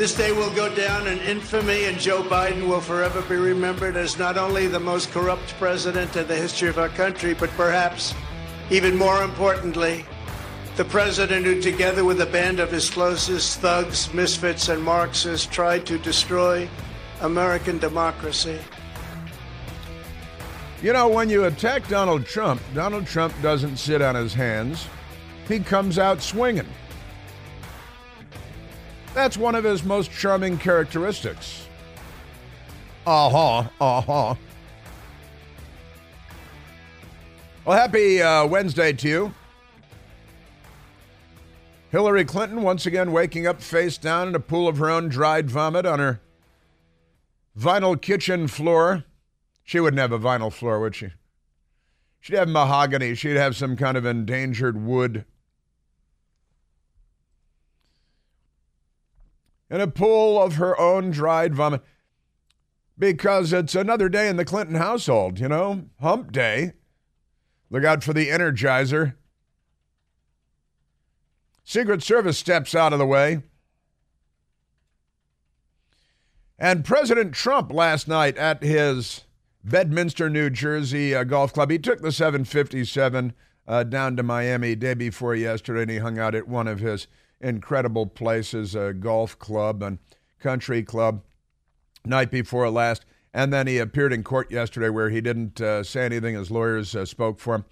This day will go down in infamy, and Joe Biden will forever be remembered as not only the most corrupt president in the history of our country, but perhaps even more importantly, the president who, together with a band of his closest thugs, misfits, and Marxists, tried to destroy American democracy. You know, when you attack Donald Trump, Donald Trump doesn't sit on his hands, he comes out swinging. That's one of his most charming characteristics. Uh huh, uh huh. Well, happy uh, Wednesday to you. Hillary Clinton once again waking up face down in a pool of her own dried vomit on her vinyl kitchen floor. She wouldn't have a vinyl floor, would she? She'd have mahogany. She'd have some kind of endangered wood. In a pool of her own dried vomit. Because it's another day in the Clinton household, you know, hump day. Look out for the Energizer. Secret Service steps out of the way. And President Trump last night at his Bedminster, New Jersey uh, golf club, he took the 757 uh, down to Miami day before yesterday, and he hung out at one of his incredible places, a golf club and country club, night before last. And then he appeared in court yesterday where he didn't uh, say anything. His lawyers uh, spoke for him.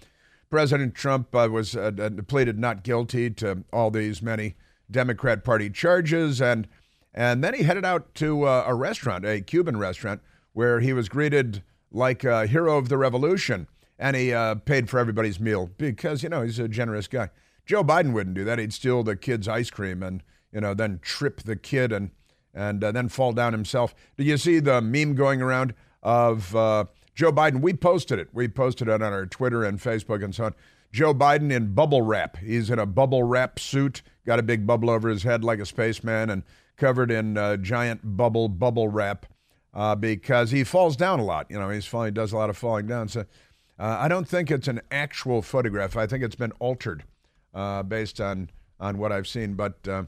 President Trump uh, was uh, pleaded not guilty to all these many Democrat Party charges, and and then he headed out to uh, a restaurant, a Cuban restaurant, where he was greeted like a hero of the revolution, and he uh, paid for everybody's meal because you know he's a generous guy. Joe Biden wouldn't do that; he'd steal the kid's ice cream and you know then trip the kid and and uh, then fall down himself. Do you see the meme going around of? Uh, Joe Biden, we posted it. We posted it on our Twitter and Facebook and so on. Joe Biden in bubble wrap. He's in a bubble wrap suit, got a big bubble over his head like a spaceman, and covered in uh, giant bubble bubble wrap uh, because he falls down a lot. You know, he's falling, does a lot of falling down. So uh, I don't think it's an actual photograph. I think it's been altered uh, based on on what I've seen, but uh,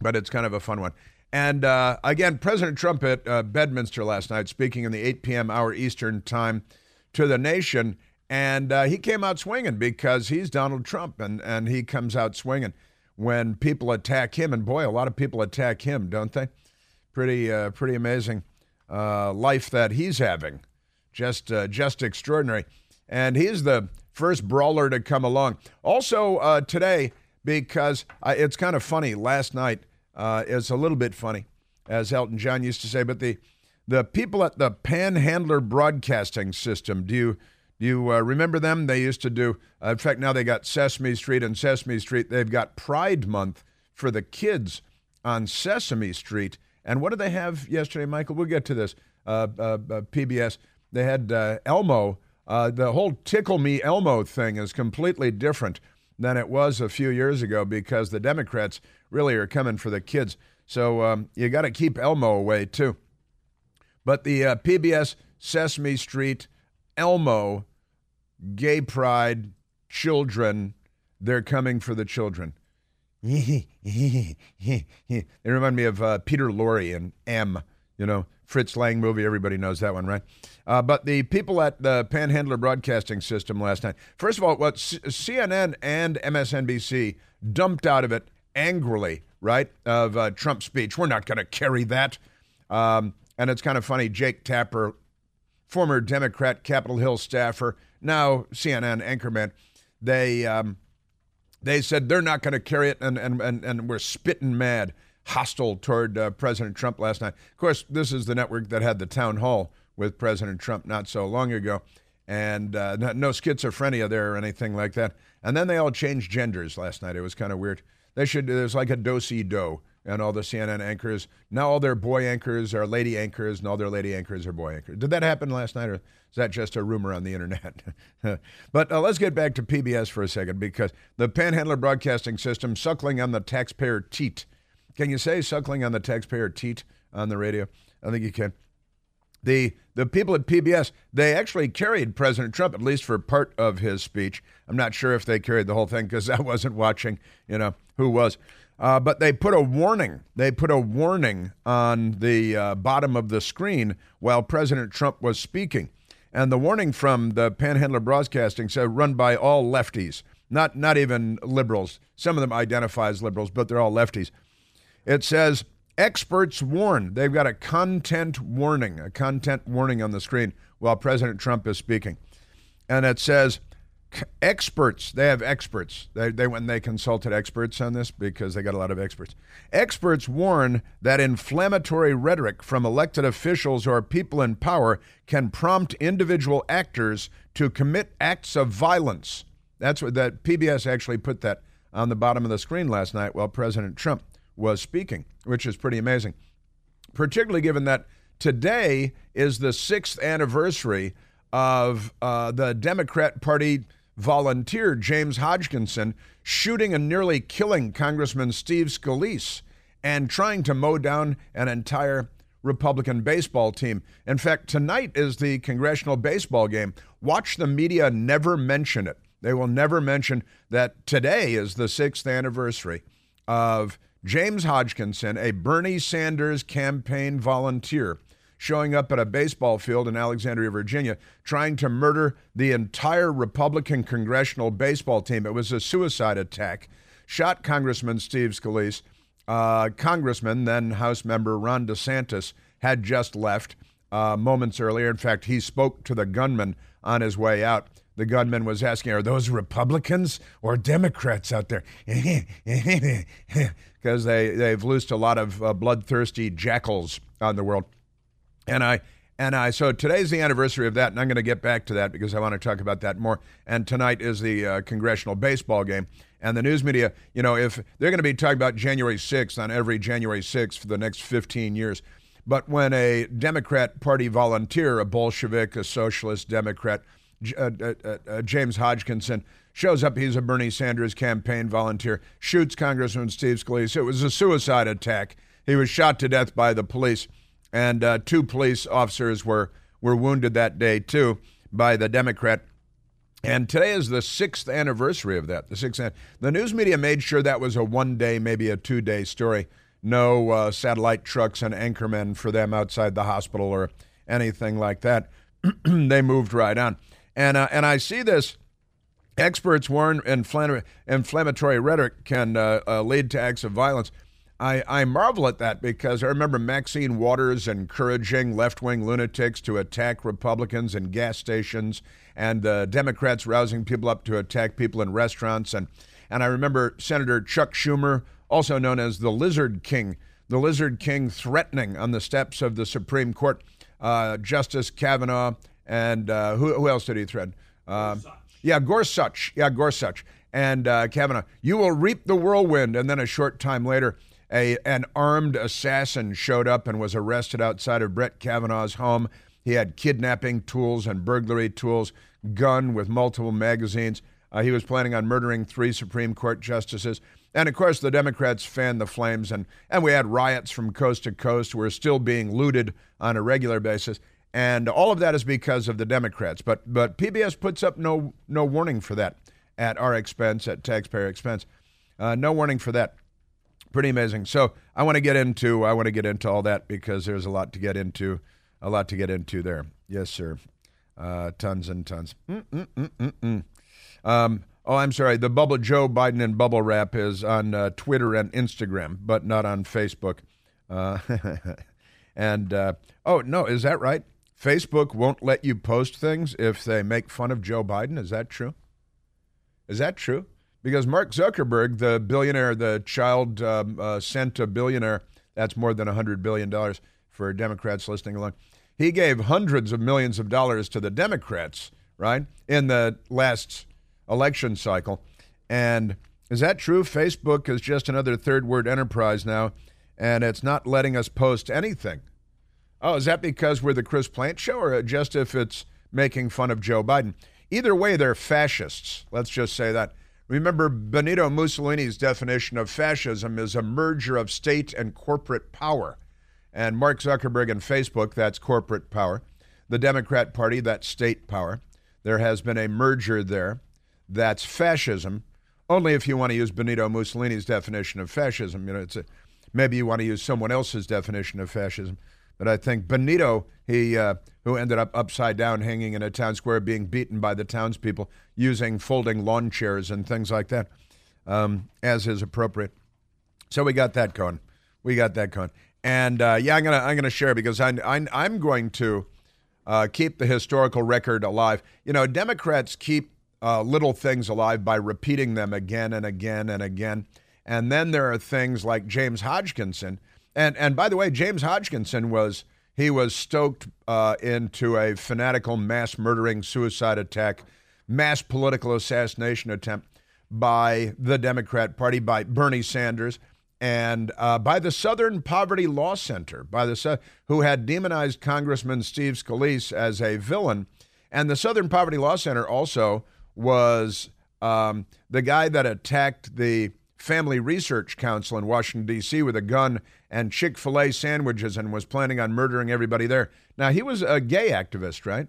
but it's kind of a fun one. And uh, again, President Trump at uh, Bedminster last night, speaking in the 8 p.m. hour Eastern time to the nation, and uh, he came out swinging because he's Donald Trump, and, and he comes out swinging when people attack him. And boy, a lot of people attack him, don't they? Pretty, uh, pretty amazing life that he's having, just, just extraordinary. And he's the first brawler to come along. Also today, because it's kind of funny. Last night uh, is a little bit funny, as Elton John used to say. But the the people at the Panhandler Broadcasting System, do you do you uh, remember them? They used to do. Uh, in fact, now they got Sesame Street and Sesame Street. They've got Pride Month for the kids on Sesame Street. And what did they have yesterday, Michael? We'll get to this. Uh, uh, uh, PBS. They had Elmo. The whole Tickle Me Elmo thing is completely different than it was a few years ago because the Democrats really are coming for the kids. So um, you got to keep Elmo away too. But the uh, PBS Sesame Street Elmo gay pride children, they're coming for the children. they remind me of uh, Peter Lorre and M, you know, Fritz Lang movie. Everybody knows that one, right? Uh, but the people at the Panhandler Broadcasting System last night, first of all, what C- CNN and MSNBC dumped out of it angrily, right, of uh, Trump's speech. We're not going to carry that. Um, and it's kind of funny. Jake Tapper, former Democrat Capitol Hill staffer, now CNN anchorman, they um, they said they're not going to carry it, and, and, and, and we're spitting mad, hostile toward uh, President Trump last night. Of course, this is the network that had the town hall with President Trump not so long ago, and uh, no, schizophrenia there or anything like that. And then they all changed genders last night. It was kind of weird. They should. There's like a do si do, and all the CNN anchors now all their boy anchors are lady anchors, and all their lady anchors are boy anchors. Did that happen last night, or is that just a rumor on the internet? but uh, let's get back to PBS for a second because the Panhandler Broadcasting System suckling on the taxpayer teat. Can you say suckling on the taxpayer teat on the radio? I think you can. The the people at PBS they actually carried President Trump at least for part of his speech. I'm not sure if they carried the whole thing because I wasn't watching. You know, who was. Uh, but they put a warning. They put a warning on the uh, bottom of the screen while President Trump was speaking. And the warning from the Panhandler Broadcasting said run by all lefties, not, not even liberals. Some of them identify as liberals, but they're all lefties. It says experts warn. They've got a content warning, a content warning on the screen while President Trump is speaking. And it says experts, they have experts. They, they when they consulted experts on this because they got a lot of experts. Experts warn that inflammatory rhetoric from elected officials or people in power can prompt individual actors to commit acts of violence. That's what that PBS actually put that on the bottom of the screen last night while President Trump was speaking, which is pretty amazing. Particularly given that today is the sixth anniversary of uh, the Democrat Party volunteer James Hodgkinson shooting and nearly killing Congressman Steve Scalise and trying to mow down an entire Republican baseball team. In fact, tonight is the congressional baseball game. Watch the media never mention it. They will never mention that today is the sixth anniversary of James Hodgkinson, a Bernie Sanders campaign volunteer, showing up at a baseball field in Alexandria, Virginia, trying to murder the entire Republican congressional baseball team. It was a suicide attack. Shot Congressman Steve Scalise. Uh, Congressman, then House member Ron DeSantis, had just left uh, moments earlier. In fact, he spoke to the gunman on his way out. The gunman was asking, Are those Republicans or Democrats out there? Because they, they've loosed a lot of uh, bloodthirsty jackals on the world. And I and I so today's the anniversary of that, and I'm going to get back to that because I want to talk about that more. And tonight is the uh, congressional baseball game, and the news media. You know, if they're going to be talking about January 6th on every January 6th for the next 15 years, but when a Democrat Party volunteer, a Bolshevik, a socialist Democrat, uh, uh, uh, uh, James Hodgkinson shows up. He's a Bernie Sanders campaign volunteer, shoots Congressman Steve Scalise. It was a suicide attack. He was shot to death by the police and uh, two police officers were were wounded that day too by the Democrat. And today is the sixth anniversary of that. The sixth. The news media made sure that was a one day, maybe a two day story. No uh, satellite trucks and anchormen for them outside the hospital or anything like that. they moved right on. And uh, and I see this. Experts warn inflammatory rhetoric can uh, uh, lead to acts of violence. I, I marvel at that because I remember Maxine Waters encouraging left wing lunatics to attack Republicans in gas stations and the Democrats rousing people up to attack people in restaurants. And, and I remember Senator Chuck Schumer, also known as the Lizard King, the Lizard King threatening on the steps of the Supreme Court uh, Justice Kavanaugh. And uh, who, who else did he threaten? Uh, yeah, Gorsuch. Yeah, Gorsuch. And uh, Kavanaugh, you will reap the whirlwind. And then a short time later, a, an armed assassin showed up and was arrested outside of Brett Kavanaugh's home. He had kidnapping tools and burglary tools, gun with multiple magazines. Uh, he was planning on murdering three Supreme Court justices. And of course, the Democrats fanned the flames, and, and we had riots from coast to coast. We're still being looted on a regular basis. And all of that is because of the Democrats. But, but PBS puts up no, no warning for that at our expense, at taxpayer expense. Uh, no warning for that pretty amazing. So I want to get into I want to get into all that because there's a lot to get into, a lot to get into there. Yes, sir. Uh, tons and tons. Um, oh, I'm sorry. The bubble Joe Biden and bubble wrap is on uh, Twitter and Instagram, but not on Facebook. Uh, and uh, oh no, is that right? Facebook won't let you post things if they make fun of Joe Biden. Is that true? Is that true? because Mark Zuckerberg, the billionaire, the child um, uh, centibillionaire, that's more than $100 billion for Democrats listening along. He gave hundreds of millions of dollars to the Democrats, right, in the last election cycle. And is that true? Facebook is just another third word enterprise now, and it's not letting us post anything. Oh, is that because we're the Chris Plante show, or just if it's making fun of Joe Biden? Either way, they're fascists. Let's just say that. Remember, Benito Mussolini's definition of fascism is a merger of state and corporate power. And Mark Zuckerberg and Facebook, that's corporate power. The Democrat Party, that's state power. There has been a merger there. That's fascism. only if you want to use Benito Mussolini's definition of fascism. You know, it's a, maybe you want to use someone else's definition of fascism. But I think Benito, he uh, who ended up upside down, hanging in a town square, being beaten by the townspeople using folding lawn chairs and things like that, um, as is appropriate. So we got that going. We got that going. And uh, yeah, I'm gonna I'm gonna share because I, I I'm going to uh, keep the historical record alive. You know, Democrats keep uh, little things alive by repeating them again and again and again. And then there are things like James Hodgkinson. And and by the way, James Hodgkinson was he was stoked uh, into a fanatical mass murdering suicide attack, mass political assassination attempt by the Democrat Party, by Bernie Sanders, and uh, by the Southern Poverty Law Center, by the who had demonized Congressman Steve Scalise as a villain, and the Southern Poverty Law Center also was um, the guy that attacked the Family Research Council in Washington, D.C. with a gun and Chick fil A sandwiches and was planning on murdering everybody there. Now, he was a gay activist, right?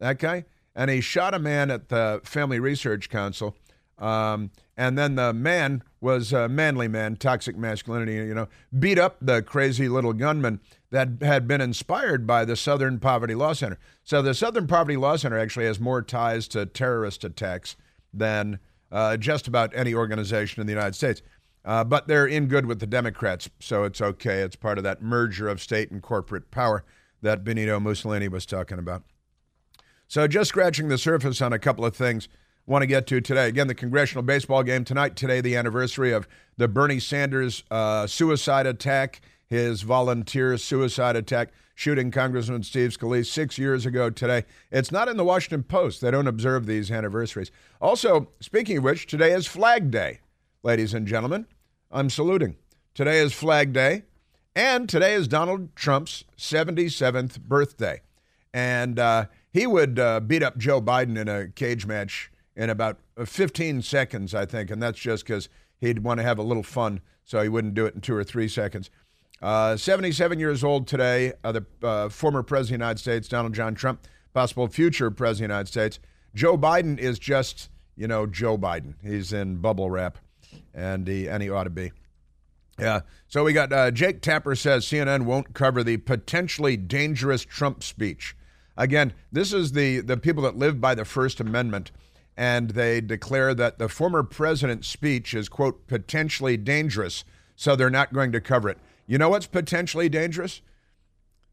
That guy? And he shot a man at the Family Research Council. Um, and then the man was a manly man, toxic masculinity, you know, beat up the crazy little gunman that had been inspired by the Southern Poverty Law Center. So the Southern Poverty Law Center actually has more ties to terrorist attacks than uh, just about any organization in the United States. Uh, but they're in good with the Democrats, so it's okay. It's part of that merger of state and corporate power that Benito Mussolini was talking about. So, just scratching the surface on a couple of things I want to get to today. Again, the congressional baseball game tonight. Today, the anniversary of the Bernie Sanders uh, suicide attack, his volunteer suicide attack shooting Congressman Steve Scalise six years ago today. It's not in the Washington Post. They don't observe these anniversaries. Also, speaking of which, today is Flag Day, ladies and gentlemen. I'm saluting. Today is Flag Day, and today is Donald Trump's 77th birthday. And uh, he would uh, beat up Joe Biden in a cage match in about 15 seconds, I think, and that's just because he'd want to have a little fun, so he wouldn't do it in two or three seconds. Uh, 77 years old today, uh, the uh, former President of the United States, Donald John Trump, possible future President of the United States. Joe Biden is just, you know, Joe Biden. He's in bubble wrap, and he, and he ought to be. Yeah. So we got uh, Jake Tapper says CNN won't cover the potentially dangerous Trump speech. Again, this is the, the people that live by the First Amendment, and they declare that the former president's speech is, quote, potentially dangerous, so they're not going to cover it. You know what's potentially dangerous?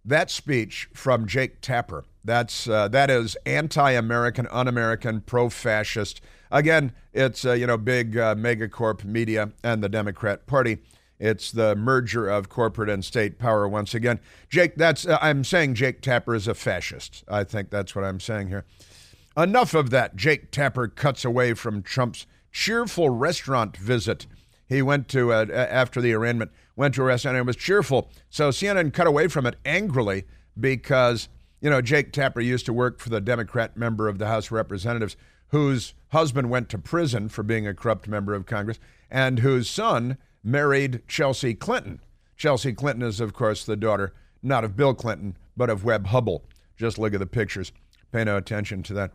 That speech from Jake Tapper. That's uh, that is anti-American, un-American, pro-fascist. Again, it's uh, you know big uh, megacorp media and the Democrat Party. It's the merger of corporate and state power once again. Jake, that's uh, I'm saying Jake Tapper is a fascist. I think that's what I'm saying here. Enough of that. Jake Tapper cuts away from Trump's cheerful restaurant visit he went to uh, after the arraignment went to a restaurant and was cheerful. So CNN cut away from it angrily because, you know, Jake Tapper used to work for the Democrat member of the House of Representatives whose husband went to prison for being a corrupt member of Congress and whose son married Chelsea Clinton. Chelsea Clinton is, of course, the daughter not of Bill Clinton, but of Webb Hubbell. Just look at the pictures. Pay no attention to that.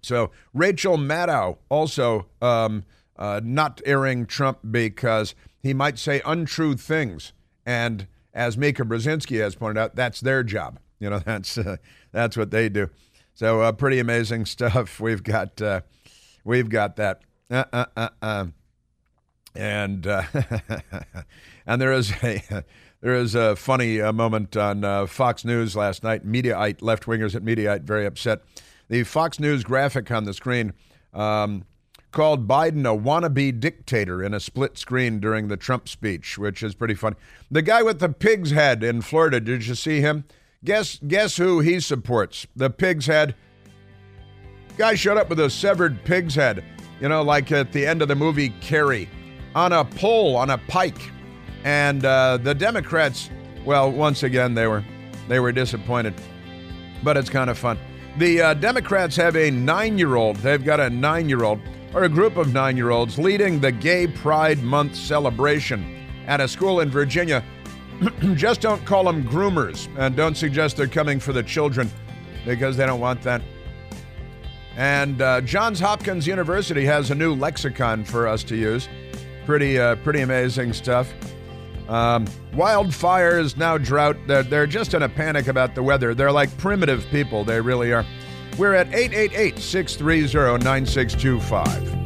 So Rachel Maddow also um, uh, not airing Trump because he might say untrue things. And as Mika Brzezinski has pointed out, that's their job. You know, that's uh, that's what they do. So uh, pretty amazing stuff. We've got uh, we've got that. Uh, uh, uh, uh. and uh, and there is a there is a funny uh, moment on uh, Fox News last night. Mediaite left wingers at Mediaite very upset. The Fox News graphic on the screen um, called Biden a wannabe dictator in a split screen during the Trump speech, which is pretty funny. The guy with the pig's head in Florida, did you see him? Guess guess who he supports? The pig's head. Guy showed up with a severed pig's head, you know, like at the end of the movie Carrie, on a pole, on a pike. And uh, the Democrats, well, once again, they were they were disappointed, but it's kind of fun. The uh, Democrats have a nine-year-old. They've got a nine-year-old or a group of nine year olds leading the Gay Pride Month celebration at a school in Virginia. Just don't call them groomers and don't suggest they're coming for the children because they don't want that. And uh, Johns Hopkins University has a new lexicon for us to use. Pretty, uh, pretty amazing stuff. Um, wildfires, now drought. They're, they're just in a panic about the weather. They're like primitive people. They really are. We're at 888 630 9625.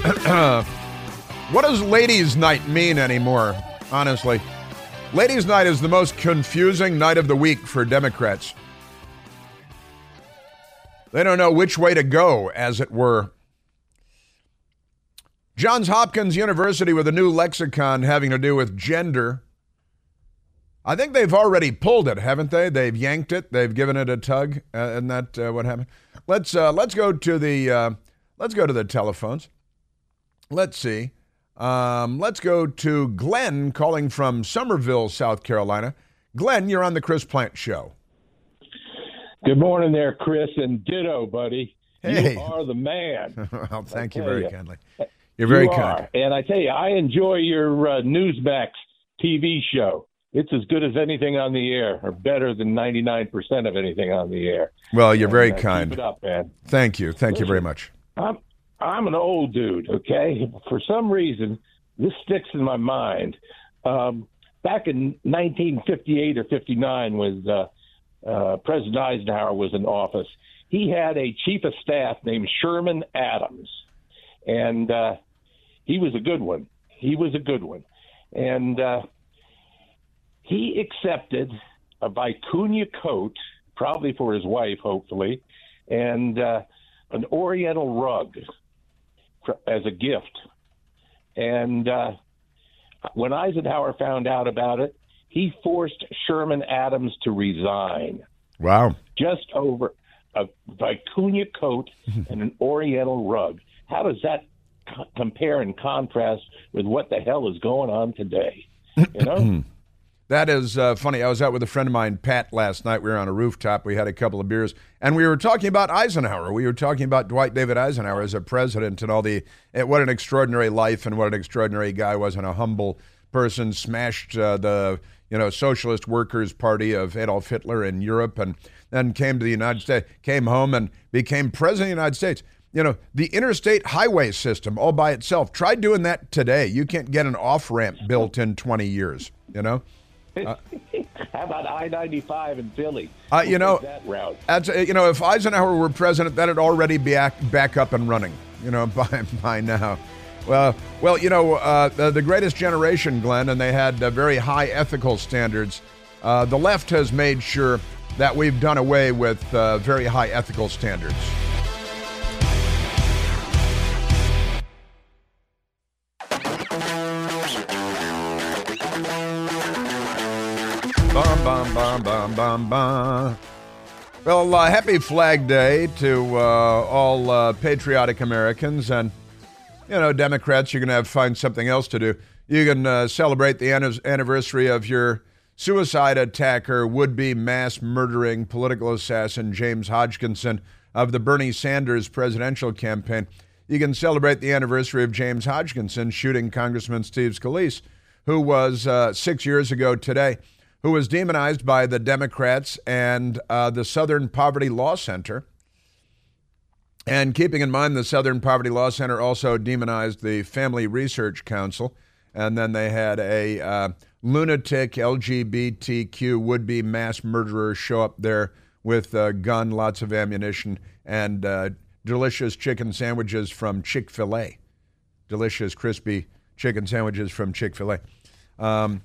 what does ladies' night mean anymore, honestly? Ladies' night is the most confusing night of the week for Democrats. They don't know which way to go, as it were. Johns Hopkins University with a new lexicon having to do with gender. I think they've already pulled it, haven't they? They've yanked it. They've given it a tug, uh, and that uh, what happened. Let's uh, let's go to the uh, let's go to the telephones. Let's see. Um, let's go to Glenn calling from Summerville, South Carolina. Glenn, you're on the Chris Plante Show. Good morning there, Chris, and ditto, buddy. Hey. You are the man. well, thank you very you. kindly. You're very you kind. Are. And I tell you, I enjoy your uh, Newsmax TV show. It's as good as anything on the air, or better than 99% of anything on the air. Well, you're very uh, kind. Keep it up, man. Thank you. Thank you very much. I'm I'm an old dude, okay? For some reason, this sticks in my mind. Um, back in 1958 or 59, was uh, uh, President Eisenhower was in office. He had a chief of staff named Sherman Adams, and uh, he was a good one. He was a good one, and uh, he accepted a vicuña coat, probably for his wife, hopefully, and uh, an Oriental rug as a gift. And uh, when Eisenhower found out about it, he forced Sherman Adams to resign Wow. just over a vicuña coat and an Oriental rug. How does that co- compare and contrast with what the hell is going on today? You know? That is uh, funny. I was out with a friend of mine, Pat, last night. We were on a rooftop. We had a couple of beers, and we were talking about Eisenhower. We were talking about Dwight David Eisenhower as a president and all the eh, what an extraordinary life and what an extraordinary guy was, and a humble person. Smashed uh, the you know Socialist Workers Party of Adolf Hitler in Europe, and then came to the United States, came home, and became president of the United States. You know, the interstate highway system all by itself. Try doing that today. You can't get an off ramp built in 20 years, you know? How about I 95 in Philly? Uh, you know, that route. That's uh, you know, if Eisenhower were president, that'd already be back, back up and running. You know, by by now. Well, well, you know, uh, the, the greatest generation, Glenn, and they had uh, very high ethical standards. Uh, the left has made sure that we've done away with uh, very high ethical standards. Well, uh, happy Flag Day to uh, all uh, patriotic Americans. And, you know, Democrats, you're going to have to find something else to do. You can uh, celebrate the anni- anniversary of your suicide attacker, would be mass murdering political assassin James Hodgkinson of the Bernie Sanders presidential campaign. You can celebrate the anniversary of James Hodgkinson shooting Congressman Steve Scalise, who was uh, six years ago today, who was demonized by the Democrats and uh, the Southern Poverty Law Center. And keeping in mind, the Southern Poverty Law Center also demonized the Family Research Council and then they had a uh, lunatic LGBTQ would be mass murderer show up there with a gun, lots of ammunition, and uh, delicious chicken sandwiches from Chick fil A. Delicious, crispy chicken sandwiches from Chick fil A. Um,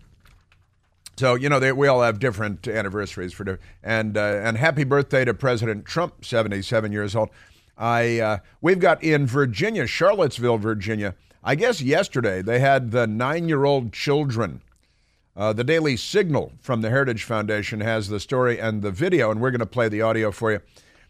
so you know they, we all have different anniversaries for different, and uh, and happy birthday to President Trump, seventy seven years old. I uh, we've got in Virginia, Charlottesville, Virginia. I guess yesterday they had the nine year old children. Uh, the Daily Signal from the Heritage Foundation has the story and the video, and we're going to play the audio for you.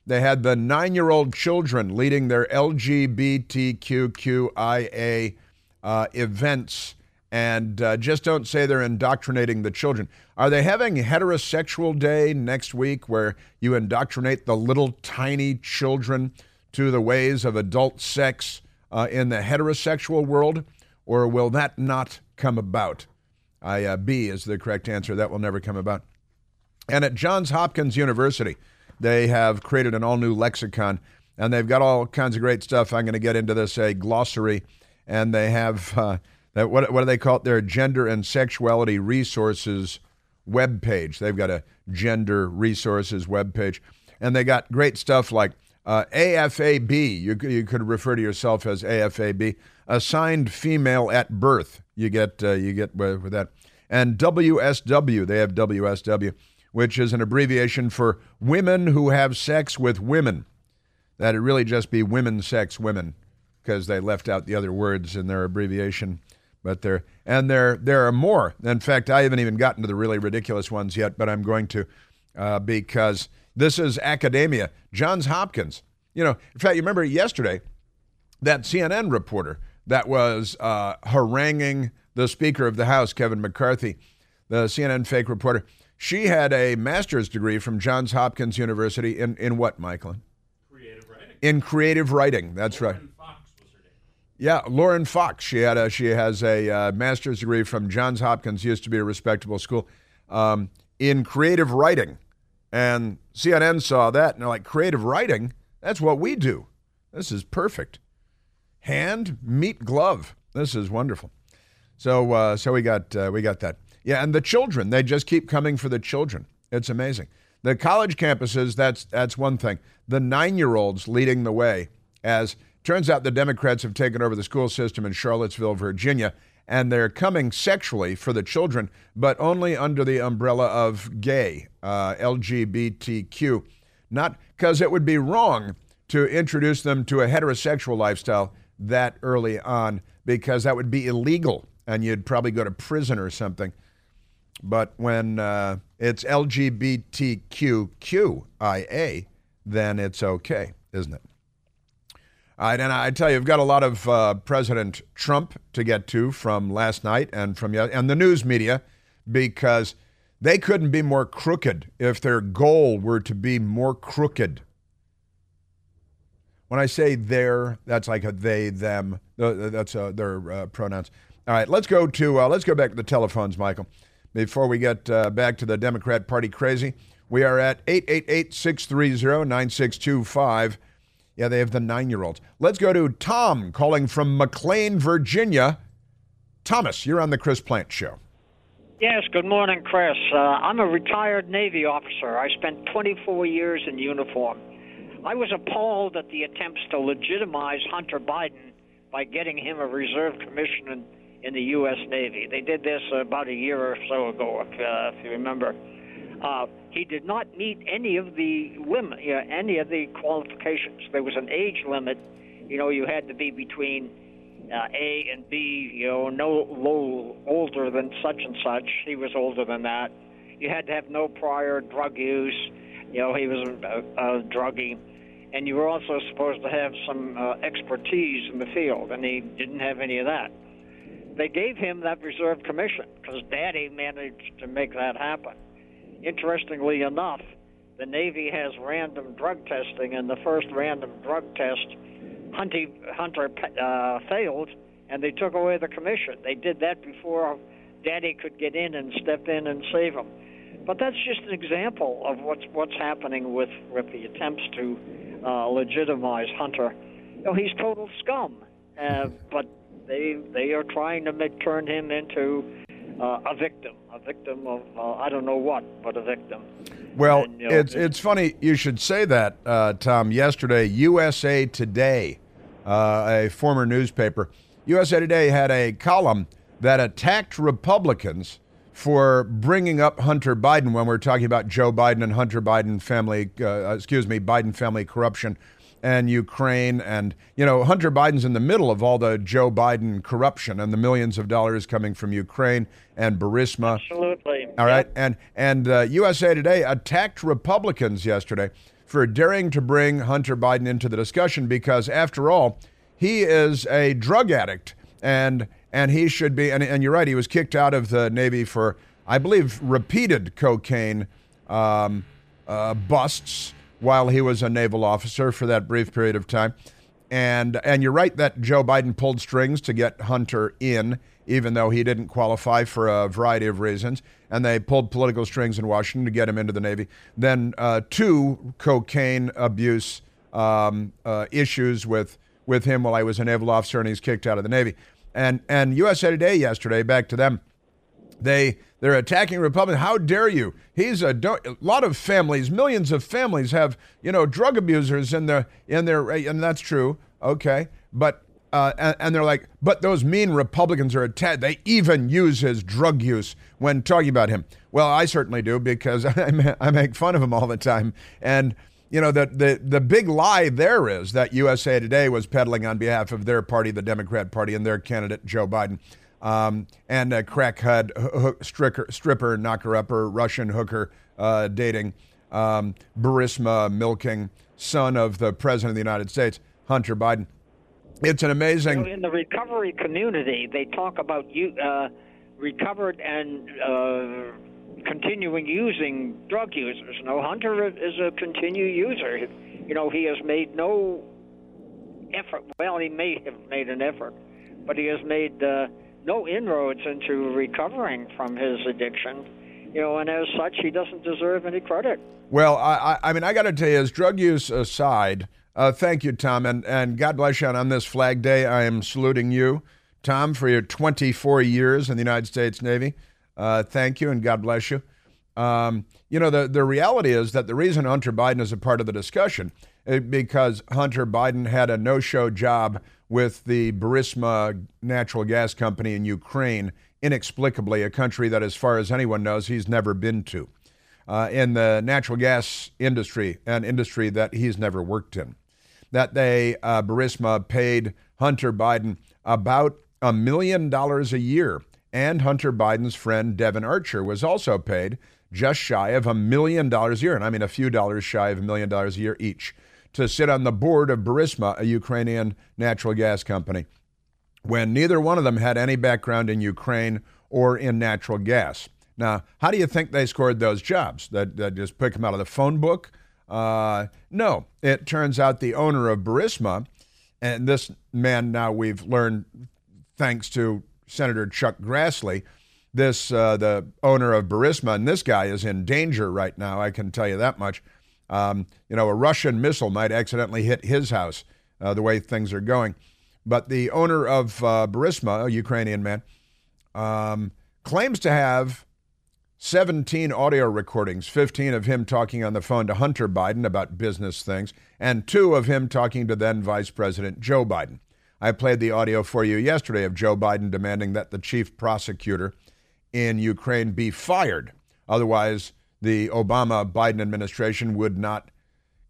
They had the nine year old children leading their LGBTQIA uh, events and uh, just don't say they're indoctrinating the children. Are they having heterosexual day next week where you indoctrinate the little tiny children to the ways of adult sex uh, in the heterosexual world? Or will that not come about? I, uh, B is the correct answer. That will never come about. And at Johns Hopkins University, they have created an all new lexicon and they've got all kinds of great stuff. I'm going to get into this, a glossary, and they have uh, that what what do they call it? Their gender and sexuality resources web page. They've got a gender resources web page, and they got great stuff like uh, AFAB. You you could refer to yourself as AFAB, assigned female at birth. You get uh, you get with, that, and WSW. They have WSW, which is an abbreviation for women who have sex with women. That'd really just be women sex women, because they left out the other words in their abbreviation but there and there there are more. In fact, I haven't even gotten to the really ridiculous ones yet, but I'm going to uh, because this is academia. Johns Hopkins. You know, in fact, you remember yesterday that CNN reporter that was uh, haranguing the Speaker of the House, Kevin McCarthy, the CNN fake reporter. She had a master's degree from Johns Hopkins University in, in what, Michael? Creative writing. In creative writing. That's right. Yeah, Lauren Fox. She had a she has a uh, master's degree from Johns Hopkins. Used to be a respectable school um, in creative writing, and CNN saw that and they're like, creative writing. That's what we do. This is perfect. Hand, meat, glove. This is wonderful. So uh, so we got uh, we got that. Yeah, and the children. They just keep coming for the children. It's amazing. The college campuses. That's that's one thing. The nine year olds leading the way as Turns out the Democrats have taken over the school system in Charlottesville, Virginia, and they're coming sexually for the children, but only under the umbrella of gay, uh, LGBTQ. Not because it would be wrong to introduce them to a heterosexual lifestyle that early on, because that would be illegal and you'd probably go to prison or something. But when uh, it's LGBTQQIA, then it's okay, isn't it? All right, and I tell you, we've got a lot of uh, President Trump to get to from last night and from and the news media because they couldn't be more crooked if their goal were to be more crooked. When I say their, that's like a they them. That's uh, their uh, pronouns. All right, let's go to uh, let's go back to the telephones, Michael. Before we get uh, back to the Democrat Party crazy, we are at 888 630 9625. Yeah, they have the nine year olds. Let's go to Tom calling from McLean, Virginia. Thomas, you're on the Chris Plante Show. Yes, good morning, Chris. Uh, I'm a retired Navy officer. I spent 24 years in uniform. I was appalled at the attempts to legitimize Hunter Biden by getting him a reserve commission in, in the U.S. Navy. They did this about a year or so ago, if, uh, if you remember. Uh, he did not meet any of the limit, you know, any of the qualifications. There was an age limit. You know, you had to be between uh, A and B. You know, no low older than such and such. He was older than that. You had to have no prior drug use. You know, he was a, a druggie, and you were also supposed to have some uh, expertise in the field, and he didn't have any of that. They gave him that reserve commission because Daddy managed to make that happen. Interestingly enough, the Navy has random drug testing, and the first random drug test, Hunter, Hunter uh, failed, and they took away the commission. They did that before Daddy could get in and step in and save him. But that's just an example of what's what's happening with with the attempts to uh, legitimize Hunter. You know, he's total scum, uh, but they they are trying to make turn him into uh, a victim, a victim of uh, I don't know what, but a victim. Well, and, you know, it's it's funny you should say that, uh, Tom. Yesterday, USA Today, uh, a former newspaper, USA Today had a column that attacked Republicans for bringing up Hunter Biden when we're talking about Joe Biden and Hunter Biden family, uh, excuse me, Biden family corruption and Ukraine. And, you know, Hunter Biden's in the middle of all the Joe Biden corruption and the millions of dollars coming from Ukraine and Burisma. Absolutely. All right. Yep. And, and uh, USA Today attacked Republicans yesterday for daring to bring Hunter Biden into the discussion because, after all, he is a drug addict and and he should be. And, and you're right, he was kicked out of the Navy for, I believe, repeated cocaine um, uh, busts while he was a naval officer for that brief period of time. And and you're right that Joe Biden pulled strings to get Hunter in, even though he didn't qualify for a variety of reasons. And they pulled political strings in Washington to get him into the Navy. Then uh, two cocaine abuse um, uh, issues with with him while I was a naval officer, and he's kicked out of the Navy. And and USA Today yesterday, back to them, they they're attacking Republicans. How dare you? He's a, a lot of families, millions of families have you know drug abusers in their in their and that's true. Okay, but uh, and, and, they're like, but those mean Republicans are attacked. They even use his drug use when talking about him. Well, I certainly do because I, I make fun of him all the time. And you know, the, the, the big lie there is that USA Today was peddling on behalf of their party, the Democrat Party, and their candidate, Joe Biden. Um, and a crackhead, hook, stricker, stripper, knocker upper, Russian hooker uh, dating, um, Burisma milking, son of the President of the United States, Hunter Biden. It's an amazing. You know, in the recovery community, they talk about you uh, recovered and uh, continuing using drug users. No, Hunter is a continued user. You know, he has made no effort. Well, he may have made an effort, but he has made uh, no inroads into recovering from his addiction. You know, and as such, he doesn't deserve any credit. Well, I, I mean, I got to tell you, as drug use aside, uh, thank you, Tom, and, and God bless you. And on this Flag Day, I am saluting you, Tom, for your 24 years in the United States Navy. Uh, thank you and God bless you. Um, you know, the, the reality is that the reason Hunter Biden is a part of the discussion is because Hunter Biden had a no show job with the Burisma natural gas company in Ukraine, inexplicably, a country that, as far as anyone knows, he's never been to. Uh, in the natural gas industry, an industry that he's never worked in. That they, uh, Burisma, paid Hunter Biden about a million dollars a year and Hunter Biden's friend Devon Archer was also paid just shy of a million dollars a year, and I mean a few dollars shy of a million dollars a year each, to sit on the board of Burisma, a Ukrainian natural gas company, when neither one of them had any background in Ukraine or in natural gas. Now, how do you think they scored those jobs? That, that just pick them out of the phone book? Uh, no, it turns out the owner of Burisma, and this man now we've learned, thanks to Senator Chuck Grassley, this uh, the owner of Burisma, and this guy is in danger right now. I can tell you that much. Um, you know, a Russian missile might accidentally hit his house. Uh, the way things are going, but the owner of uh, Burisma, a Ukrainian man, um, claims to have 17 audio recordings, 15 of him talking on the phone to Hunter Biden about business things, and two of him talking to then Vice President Joe Biden. I played the audio for you yesterday of Joe Biden demanding that the chief prosecutor in Ukraine be fired. Otherwise, the Obama Biden administration would not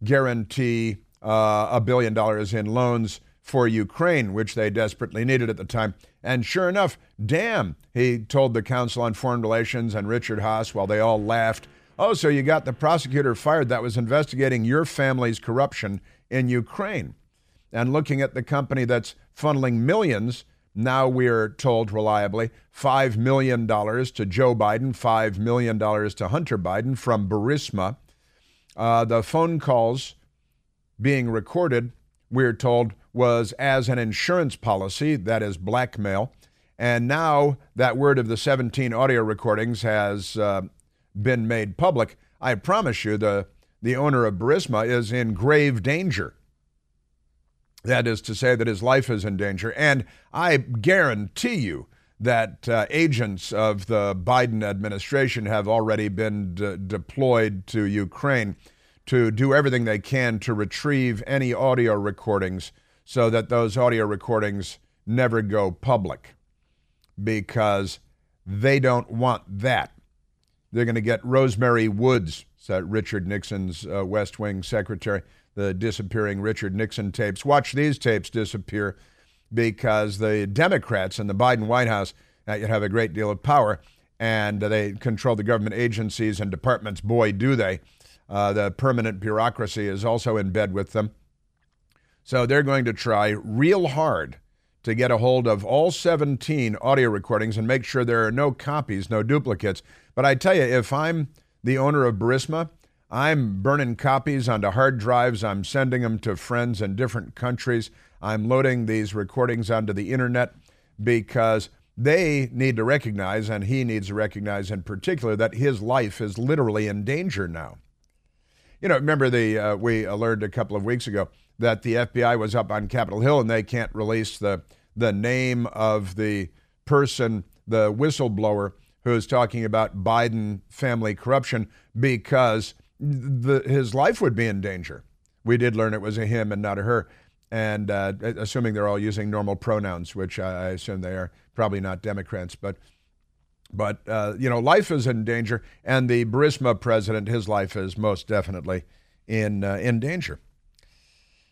guarantee uh, a billion dollars in loans for Ukraine, which they desperately needed at the time. And sure enough, damn, he told the Council on Foreign Relations and Richard Haass while they all laughed. Oh, so you got the prosecutor fired that was investigating your family's corruption in Ukraine and looking at the company that's funneling millions. Now we're told reliably $5 million to Joe Biden, $5 million to Hunter Biden from Burisma. Uh, the phone calls being recorded, we're told, was as an insurance policy, that is blackmail. And now that word of the 17 audio recordings has uh, been made public. I promise you, the, the owner of Burisma is in grave danger That is to say, that his life is in danger. And I guarantee you that uh, agents of the Biden administration have already been de- deployed to Ukraine to do everything they can to retrieve any audio recordings so that those audio recordings never go public because they don't want that. They're going to get Rose Mary Woods, Richard Nixon's uh, West Wing secretary, the disappearing Richard Nixon tapes. Watch these tapes disappear because the Democrats in the Biden White House uh, have a great deal of power and they control the government agencies and departments. Boy, do they. Uh, the permanent bureaucracy is also in bed with them. So they're going to try real hard to get a hold of all 17 audio recordings and make sure there are no copies, no duplicates. But I tell you, if I'm the owner of Burisma, I'm burning copies onto hard drives. I'm sending them to friends in different countries. I'm loading these recordings onto the internet because they need to recognize, and he needs to recognize in particular, that his life is literally in danger now. You know, remember the uh, we learned a couple of weeks ago that the FBI was up on Capitol Hill and they can't release the the name of the person, the whistleblower who is talking about Biden family corruption because the, his life would be in danger. We did learn it was a him and not a her, and uh, assuming they're all using normal pronouns, which I, assume they are, probably not Democrats, but but uh, you know, life is in danger, and the Burisma president, his life is most definitely in uh, in danger.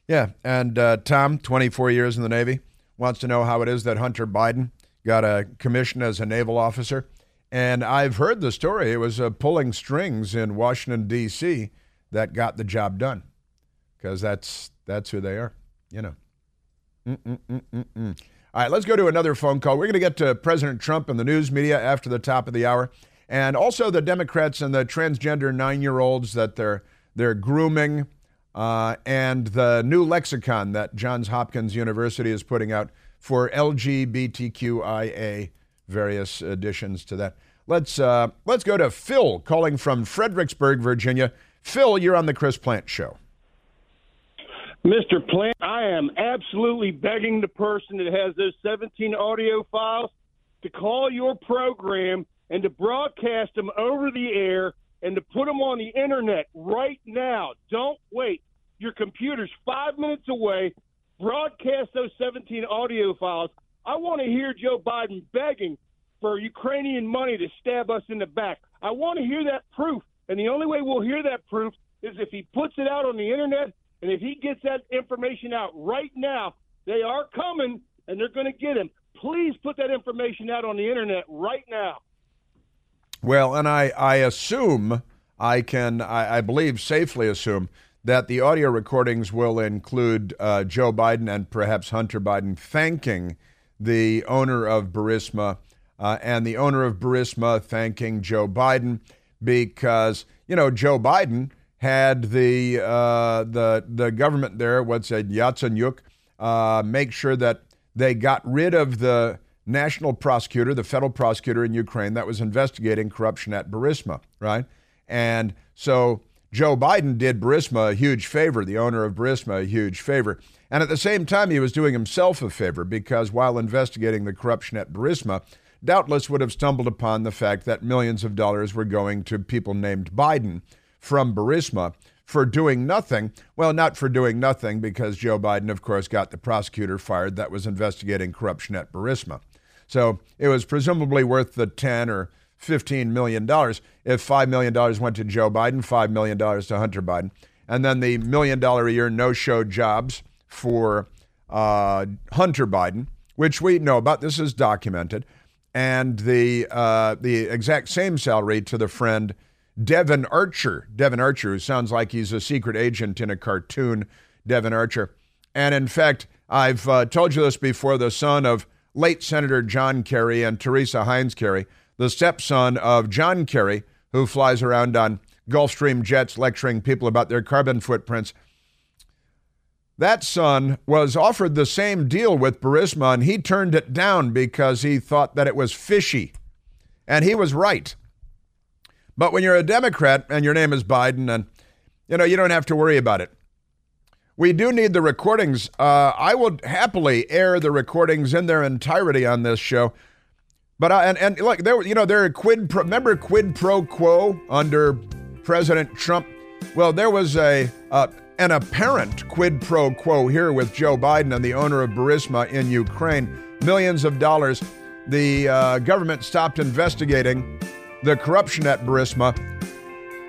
Yeah, and uh, Tom, 24 years in the Navy, wants to know how it is that Hunter Biden got a commission as a naval officer. And I've heard the story. It was uh, pulling strings in Washington, D.C. that got the job done because that's, that's who they are, you know. Mm-mm-mm-mm-mm. All right, let's go to another phone call. We're going to get to President Trump and the news media after the top of the hour, and also the Democrats and the transgender nine-year-olds that they're they're grooming uh, and the new lexicon that Johns Hopkins University is putting out for LGBTQIA, various additions to that. Let's uh, let's go to Phil calling from Fredericksburg, Virginia. Phil, you're on the Chris Plante Show. Mr. Plante, I am absolutely begging the person that has those 17 audio files to call your program and to broadcast them over the air and to put them on the internet right now. Don't wait. Your computer's five minutes away. Broadcast those 17 audio files. I want to hear Joe Biden begging for Ukrainian money to stab us in the back. I want to hear that proof. And the only way we'll hear that proof is if he puts it out on the internet and if he gets that information out right now. They are coming and they're going to get him. Please put that information out on the internet right now. Well, and I, I assume, I can, I, I believe, safely assume that the audio recordings will include uh, Joe Biden and perhaps Hunter Biden thanking the owner of Burisma uh, and the owner of Burisma thanking Joe Biden because, you know, Joe Biden had the, uh, the, the government there, what's it, Yatsenyuk, uh, make sure that they got rid of the national prosecutor, the federal prosecutor in Ukraine that was investigating corruption at Burisma, right? And so Joe Biden did Burisma a huge favor, the owner of Burisma a huge favor. And at the same time, he was doing himself a favor because while investigating the corruption at Burisma, doubtless would have stumbled upon the fact that millions of dollars were going to people named Biden from Burisma for doing nothing. Well, not for doing nothing, because Joe Biden, of course, got the prosecutor fired that was investigating corruption at Burisma. So it was presumably worth the 10 or 15 million dollars. If $5 million went to Joe Biden, $5 million to Hunter Biden. And then the million dollar a year no show jobs for uh, Hunter Biden, which we know about. This is documented. And the, uh, the exact same salary to the friend Devon Archer. Devon Archer, who sounds like he's a secret agent in a cartoon, Devon Archer. And in fact, I've uh, told you this before the son of late Senator John Kerry and Teresa Heinz Kerry, the stepson of John Kerry, who flies around on Gulfstream jets lecturing people about their carbon footprints. That son was offered the same deal with Burisma, and he turned it down because he thought that it was fishy. And he was right. But when you're a Democrat and your name is Biden, and you know, you don't have to worry about it. we do need the recordings. Uh, I will happily air the recordings in their entirety on this show. But I, and and look, there you know there are quid pro, remember quid pro quo under President Trump. Well, there was a uh, an apparent quid pro quo here with Joe Biden and the owner of Burisma in Ukraine. Millions of dollars. The uh, government stopped investigating the corruption at Burisma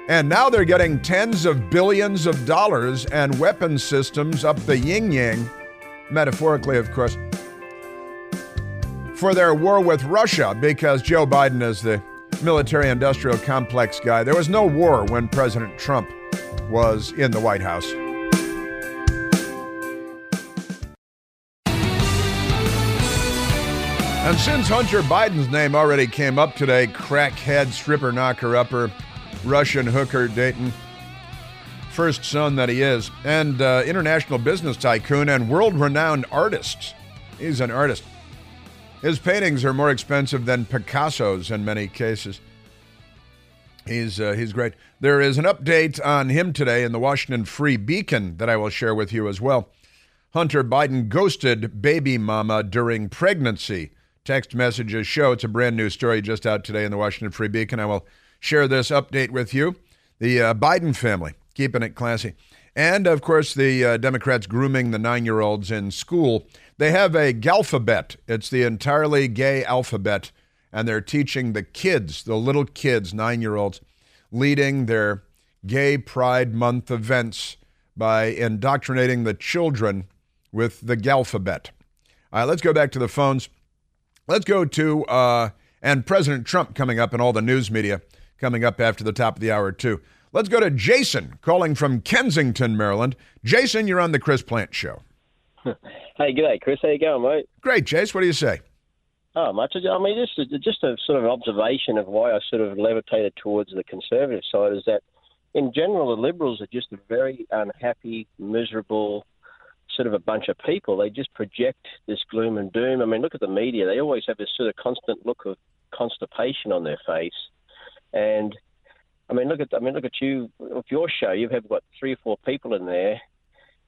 and now they're getting tens of billions of dollars and weapon systems up the yin yang, metaphorically, of course, for their war with Russia because Joe Biden is the military industrial complex guy. There was no war when President Trump was in the White House. And since Hunter Biden's name already came up today, crackhead, stripper, knocker upper, Russian hooker Dayton, first son that he is, and uh, international business tycoon and world renowned artist. He's an artist. His paintings are more expensive than Picasso's in many cases. He's, uh, he's great. There is an update on him today in the Washington Free Beacon that I will share with you as well. Hunter Biden ghosted baby mama during pregnancy. Text messages show it's a brand new story just out today in the Washington Free Beacon. I will share this update with you. The uh, Biden family, keeping it classy. And of course, the uh, Democrats grooming the nine year olds in school. They have a Galphabet, it's the entirely gay alphabet, and they're teaching the kids, the little kids, nine year olds, leading their Gay Pride Month events by indoctrinating the children with the Galphabet. All right, let's go back to the phones. Let's go to, uh, and President Trump coming up and all the news media coming up after the top of the hour, too. Let's go to Jason calling from Kensington, Maryland. Jason, you're on the Chris Plante Show. hey, good day, Chris. How you going, mate? Great, Chase. What do you say? Oh, much. I mean, just a, just a sort of observation of why I sort of levitated towards the conservative side is that, in general, the liberals are just a very unhappy, miserable, sort of a bunch of people. They just project this gloom and doom. I mean, look at the media. They always have this sort of constant look of constipation on their face. And I mean, look at I mean, look at you with your show. You've what three or four people in there,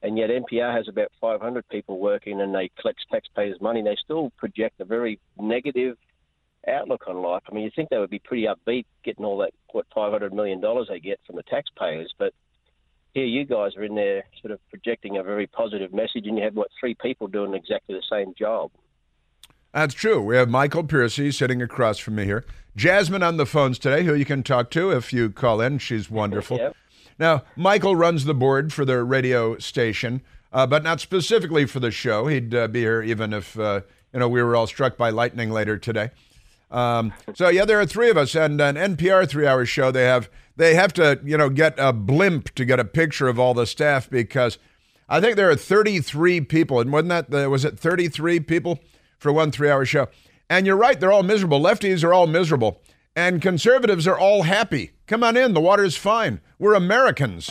and yet NPR has about 500 people working, and they collect taxpayers' money. They still project a very negative outlook on life. I mean, you think they would be pretty upbeat getting all that what 500 million dollars they get from the taxpayers, but here you guys are in there sort of projecting a very positive message, and you have what three people doing exactly the same job. That's true. We have Michael Piercy sitting across from me here. Jasmine on the phones today, who you can talk to if you call in. She's wonderful. Yep. Now, Michael runs the board for the radio station, uh, but not specifically for the show. He'd uh, be here even if uh, you know we were all struck by lightning later today. Um, so yeah, there are three of us, and an NPR three-hour show. They have they have to you know get a blimp to get a picture of all the staff because I think there are 33 people, and wasn't that the, was it 33 people for one three-hour show? And you're right, they're all miserable. Lefties are all miserable. And conservatives are all happy. Come on in, the water's fine. We're Americans.